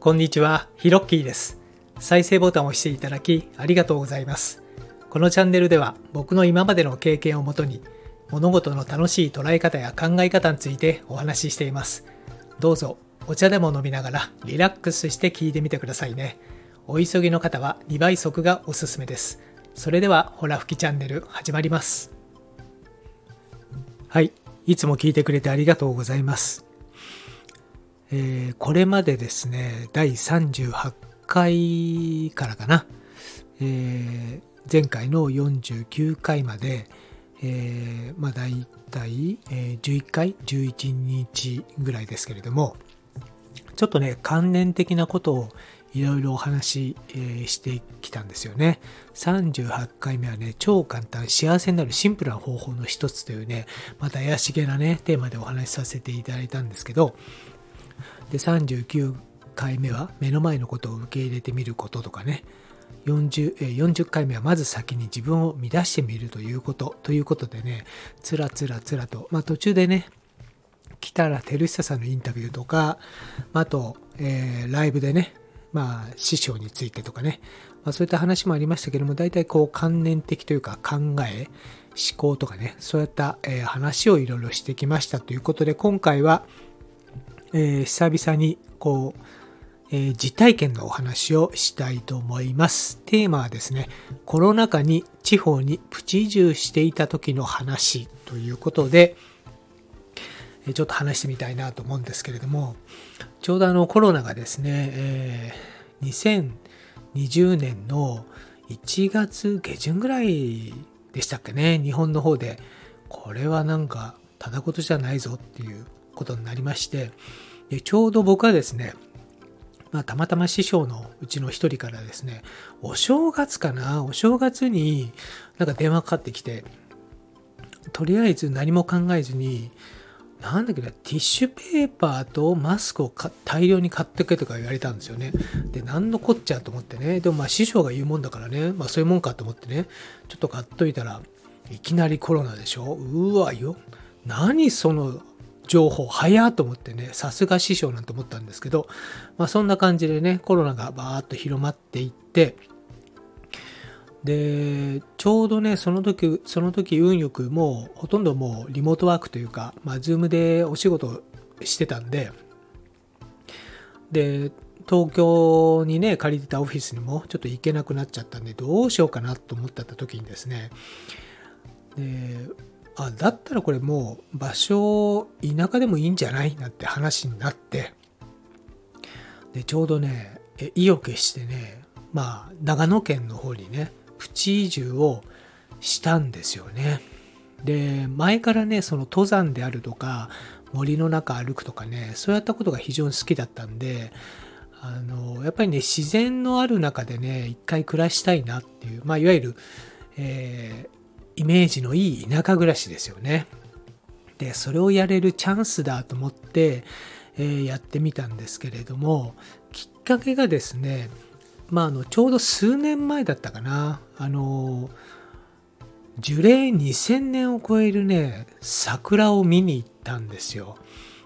こんにちは、ヒロッキーです。再生ボタンを押していただきありがとうございます。このチャンネルでは僕の今までの経験をもとに物事の楽しい捉え方や考え方についてお話ししています。どうぞお茶でも飲みながらリラックスして聞いてみてくださいね。お急ぎの方は2倍速がおすすめです。それではほら吹きチャンネル始まります。はい、いつも聞いてくれてありがとうございます。えーこれまでですね、第38回からかな、えー前回の49回まで、えーまあ大体、えー11回、11日ぐらいですけれども、ちょっとね、関連的なことをいろいろお話し、えーしてきたんですよね。38回目はね、超簡単、幸せになるシンプルな方法の一つというね、また怪しげなね、テーマでお話しさせていただいたんですけど、で39回目は目の前のことを受け入れてみることとかね。40, 40回目はまず先に自分を乱してみるということ。ということでねつらつらつらと、まあ、途中でね北ら照久さんのインタビューとかあと、えーライブでねまあ師匠についてとかね、まあ、そういった話もありましたけども大体こう関連的というか考え思考とかねそういった、えー話をいろいろしてきましたということで今回はえー久々にこう、えー実体験のお話をしたいと思います。テーマはですね、コロナ禍に地方にプチ移住していた時の話ということで、えちょっと話してみたいなと思うんですけれども、ちょうどあのコロナがですね、えー2020年の1月下旬ぐらいでしたっけね、日本の方で、これはなんかただ事じゃないぞっていうことになりまして、でちょうど僕はですね、まあ、たまたま師匠のうちの一人からですね、お正月かな、お正月になんか電話かかってきて、とりあえず何も考えずに、なんだっけな、ティッシュペーパーとマスクを大量に買ってけとか言われたんですよね。で、なんのこっちゃと思ってね。でもまあ師匠が言うもんだからね、まあそういうもんかと思ってね、ちょっと買っといたらいきなりコロナでしょうわよ。何その情報早っと思ってね、さすが師匠なんて思ったんですけど、まあそんな感じでね、コロナがバーッと広まっていって、で、ちょうどね、その時、その時運よくもうほとんどもうリモートワークというか、まあズームでお仕事してたんで、で、東京にね、借りてたオフィスにもちょっと行けなくなっちゃったんで、どうしようかなと思った時にですね、で、あ、だったらこれもう場所、田舎でもいいんじゃないなんて話になって、で、ちょうどね、意を決してね、まあ、長野県の方にね、プチ移住をしたんですよね。で、前からね、その登山であるとか、森の中歩くとかね、そういったことが非常に好きだったんで、あの、やっぱりね、自然のある中でね、一回暮らしたいなっていう、まあ、いわゆる、えーイメージのいい田舎暮らしですよね。で、それをやれるチャンスだと思って、えーやってみたんですけれども、きっかけがですね、まあ、あの、ちょうど数年前だったかな、あの、樹齢2000年を超えるね、桜を見に行ったんですよ。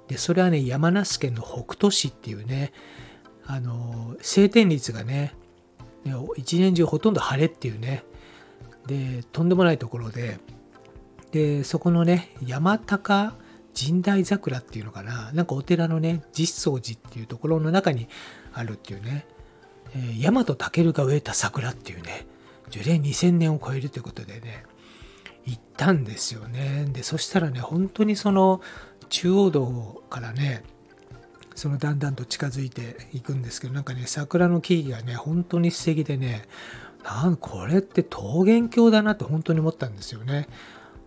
で、それはね、山梨県の北杜市っていうね、あの、晴天率がね、ね一年中ほとんど晴れっていうね、で、とんでもないところで、で、そこのね、山高神代桜っていうのかな、なんかお寺のね、実相寺っていうところの中にあるっていうね、えー大和武が植えた桜っていうね、樹齢2000年を超えるということでね、行ったんですよね。で、そしたらね、本当にその中央道からね、そのだんだんと近づいていくんですけど、なんかね、桜の木々がね、本当に素敵でね、なんこれって桃源郷だなって本当に思ったんですよね。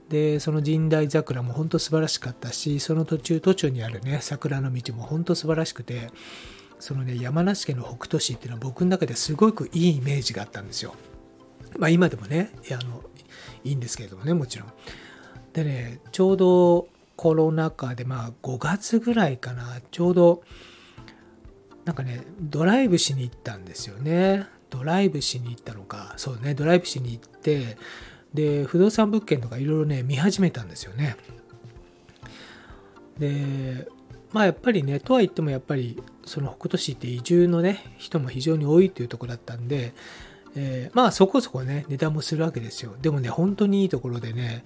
で、その神代桜も本当素晴らしかったし、その途中途中にあるね、桜の道も本当素晴らしくて、そのね、山梨県の北杜市っていうのは僕の中ですごくいいイメージがあったんですよ。まあ今でもね、あのいいんですけれどもね、もちろん。でね、ちょうどコロナ禍で、まあ5月ぐらいかな、ちょうど、なんかね、ドライブしに行ったんですよね。ドライブしに行ったのか、そうね、ドライブしに行って、で、不動産物件とかいろいろね、見始めたんですよね。で、まあやっぱりね、とは言ってもやっぱり、その北斗市って移住のね人も非常に多いっていうところだったんで、えー、まあそこそこね値段もするわけですよでもね本当にいいところでね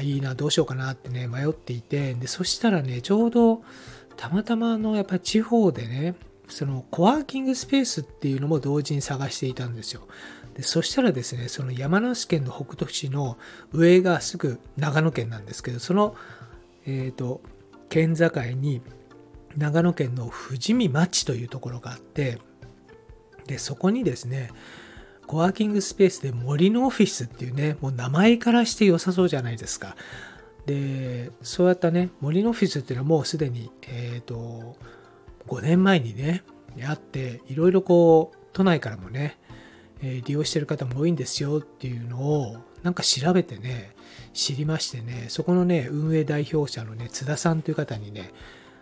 いいなどうしようかなってね迷っていてでそしたらねちょうどたまたまのやっぱり地方でねそのコワーキングスペースっていうのも同時に探していたんですよ。でそしたらですねその山梨県の北杜市の上がすぐ長野県なんですけどそのえっ、ー、と県境に長野県の富士見町というところがあってでそこにですねコワーキングスペースで森のオフィスっていうねもう名前からして良さそうじゃないですか。でそうやったね森のオフィスっていうのはもうすでにえっ、ー、と5年前にねあっていろいろこう都内からもね、え、利用してる方も多いんですよっていうのをなんか調べてね知りましてねそこのね運営代表者のね津田さんという方にね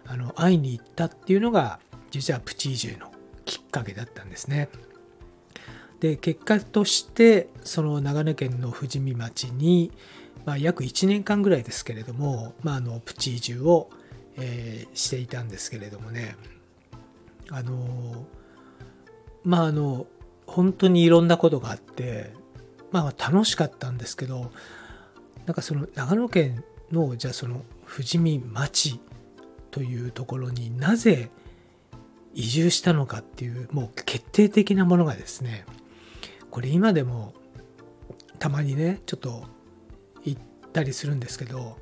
あの会いに行ったっていうのが実はプチ移住のきっかけだったんですね。で結果としてその長野県の富士見町に、まあ、約1年間ぐらいですけれども、まあ、あのプチ移住を、えー、していたんですけれどもね。あのまああの本当にいろんなことがあってまあ楽しかったんですけどなんかその長野県のじゃあその富士見町というところになぜ移住したのかっていうもう決定的なものがですねこれ今でもたまにねちょっと行ったりするんですけど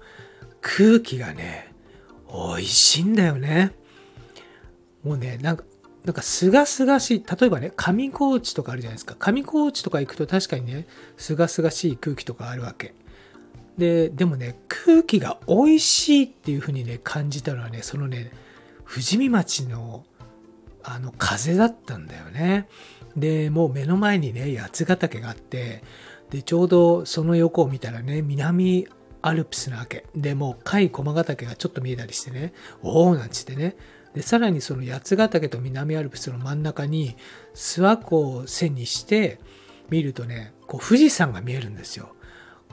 空気がね美味しいんだよね。もうねなんかなんかすがすがしい例えばね上高地とかあるじゃないですか。上高地とか行くと確かにねすがすがしい空気とかあるわけ。ででもね空気が美味しいっていう風にね感じたのはねそのね富士見町のあの風だったんだよね。でもう目の前にね八ヶ岳があってでちょうどその横を見たらね南アルプスなわけでもう甲斐駒ヶ岳がちょっと見えたりしてねおおなんつってねでさらにその八ヶ岳と南アルプスの真ん中に諏訪湖を背にして見るとねこう富士山が見えるんですよ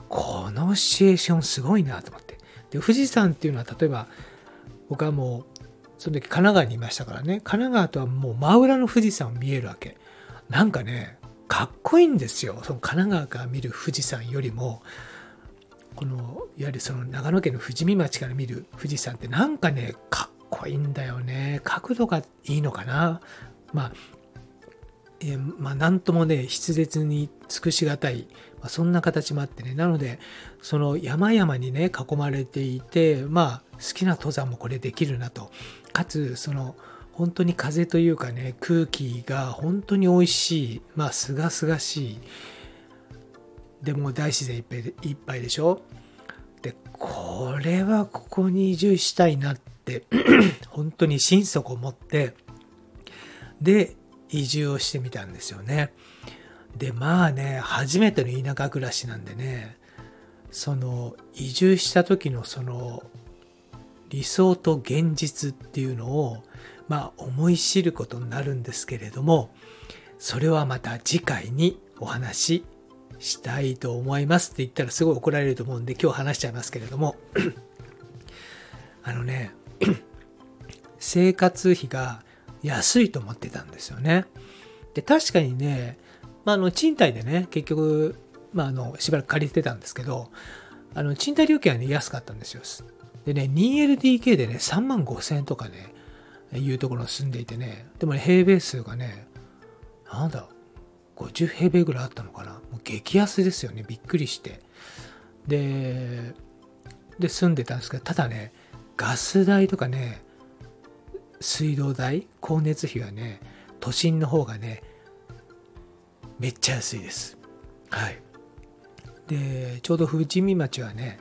このシチュエーションすごいなと思って。で、富士山っていうのは例えば、僕はもう、その時神奈川にいましたからね、神奈川とはもう真裏の富士山見えるわけ。なんかね、かっこいいんですよ。その神奈川から見る富士山よりも、この、いわゆるその長野県の富士見町から見る富士山ってなんかね、かっこいいんだよね。角度がいいのかな。まあ、えまあ、なんともね、筆舌に尽くしがたい、まあ、そんな形もあってね、なので、その山々にね、囲まれていて、まあ、好きな登山もこれできるなと。かつ、その、本当に風というかね、空気が本当に美味しい、まあ、すがすがしい。でも大自然いっぱいでいっぱいでしょ？で、これはここに移住したいなって 本当に心底思って、で、移住をしてみたんですよね。でまあね初めての田舎暮らしなんでねその移住した時のその理想と現実っていうのをまあ思い知ることになるんですけれどもそれはまた次回にお話ししたいと思いますって言ったらすごい怒られると思うんで今日話しちゃいますけれどもあのね生活費が安いと思ってたんですよね。で、確かにね、まあ、の、賃貸でね、結局、まあ、あの、しばらく借りてたんですけど、あの、賃貸料金はね、安かったんですよ。でね、2LDK でね、3万5千円とかね、いうところに住んでいてね、でもね、平米数がね、なんだ、50平米ぐらいあったのかな？もう激安ですよね、びっくりして。で、で、住んでたんですけど、ただね、ガス代とかね、水道代、光熱費はね、都心の方がね、めっちゃ安いです。はい。で、ちょうど富士見町はね、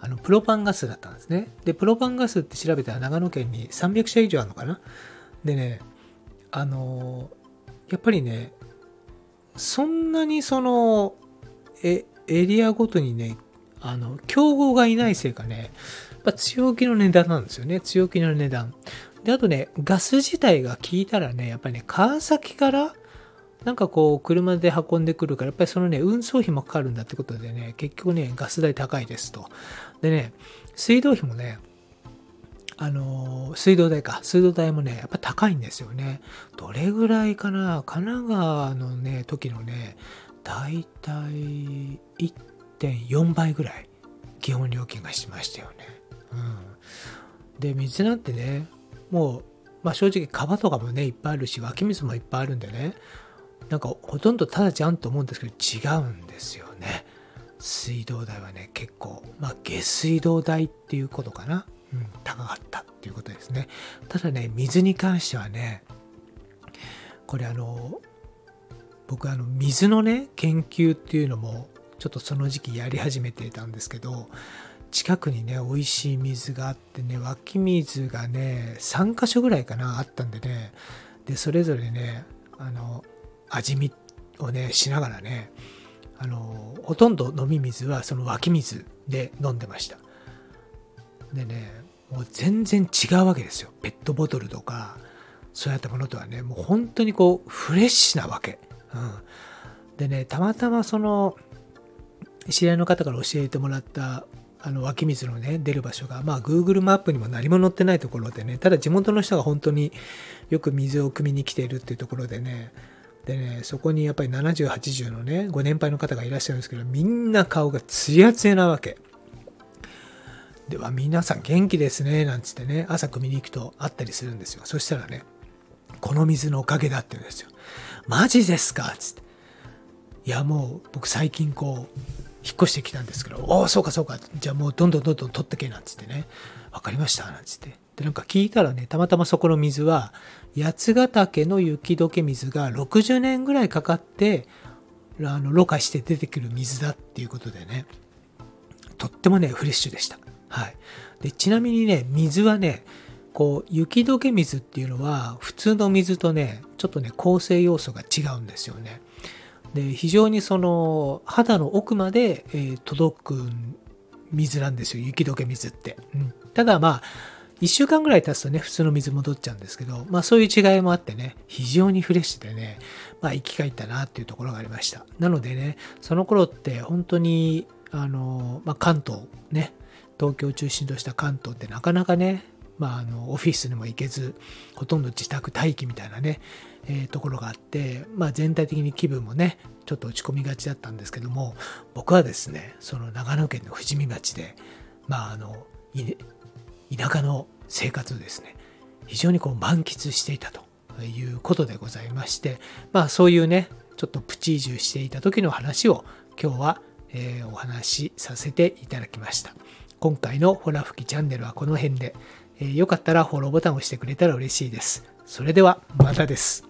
あの、プロパンガスだったんですね。で、プロパンガスって調べたら長野県に300社以上あるのかな？でね、あの、やっぱりね、そんなにその、え、エリアごとにね、あの、競合がいないせいかね、やっぱ強気の値段なんですよね。強気の値段。で、あとね、ガス自体が効いたらね、やっぱりね、川崎からなんかこう、車で運んでくるから、やっぱりそのね、運送費もかかるんだってことでね、結局ね、ガス代高いですと。でね、水道費もね、あの、水道代か。水道代もね、やっぱ高いんですよね。どれぐらいかな？神奈川のね、時のね、だいたい1.4倍ぐらい基本料金がしましたよね。うん。で、水なんてね、もう、まあ正直川とかもね、いっぱいあるし、湧き水もいっぱいあるんでね、なんかほとんどただじゃんと思うんですけど、違うんですよね。水道代はね、結構、まあ下水道代っていうことかな。うん、高かったっていうことですね。ただね、水に関してはね、これあの、僕あの、水のね、研究っていうのも、ちょっとその時期やり始めていたんですけど、近くにね、美味しい水があってね、湧き水がね、3箇所ぐらいかな、あったんでね、で、それぞれね、あの、味見をね、しながらね、あの、ほとんど飲み水はその湧き水で飲んでました。でね、もう全然違うわけですよ。ペットボトルとか、そうやったものとはね、もう本当にこう、フレッシュなわけ。うん。でね、たまたまその、知り合いの方から教えてもらったあの湧き水のね出る場所がまあ Google マップにも何も載ってないところでねただ地元の人が本当によく水を汲みに来ているっていうところでねでねそこにやっぱり70、80のねご年配の方がいらっしゃるんですけどみんな顔がツヤツヤなわけでは皆さん元気ですねなんつってね朝汲みに行くとあったりするんですよ。そしたらねこの水のおかげだって言うんですよ。マジですか？つって。いやもう僕最近こう引っ越してきたんですけど、おお、そうかそうか、じゃあもうどんどんどんどん取ってけなんつってね、分かりました？なんつって。で、なんか聞いたらね、たまたまそこの水は、八ヶ岳の雪解け水が60年ぐらいかかって、あの、ろ過して出てくる水だっていうことでね、とってもね、フレッシュでした。はい。で、ちなみにね、水はね、こう、雪解け水っていうのは、普通の水とね、ちょっとね、構成要素が違うんですよね。で非常にその肌の奥まで、えー、届く水なんですよ雪解け水って、うん、ただまあ1週間ぐらい経つとね普通の水戻っちゃうんですけどまあそういう違いもあってね非常にフレッシュでねまあ生き返ったなっていうところがありましたなのでねその頃って本当にあの、まあ、関東ね東京を中心とした関東ってなかなかねまあ、あのオフィスにも行けずほとんど自宅待機みたいなね、えー、ところがあって、まあ、全体的に気分もねちょっと落ち込みがちだったんですけども僕はですねその長野県の富士見町で、まあ、あの田舎の生活をですね非常にこう満喫していたということでございましてまあそういうねちょっとプチ移住していた時の話を今日は、えー、お話しさせていただきました。今回のホラ吹きチャンネルはこの辺でえー、よかったらフォローボタンを押してくれたら嬉しいです。それではまたです。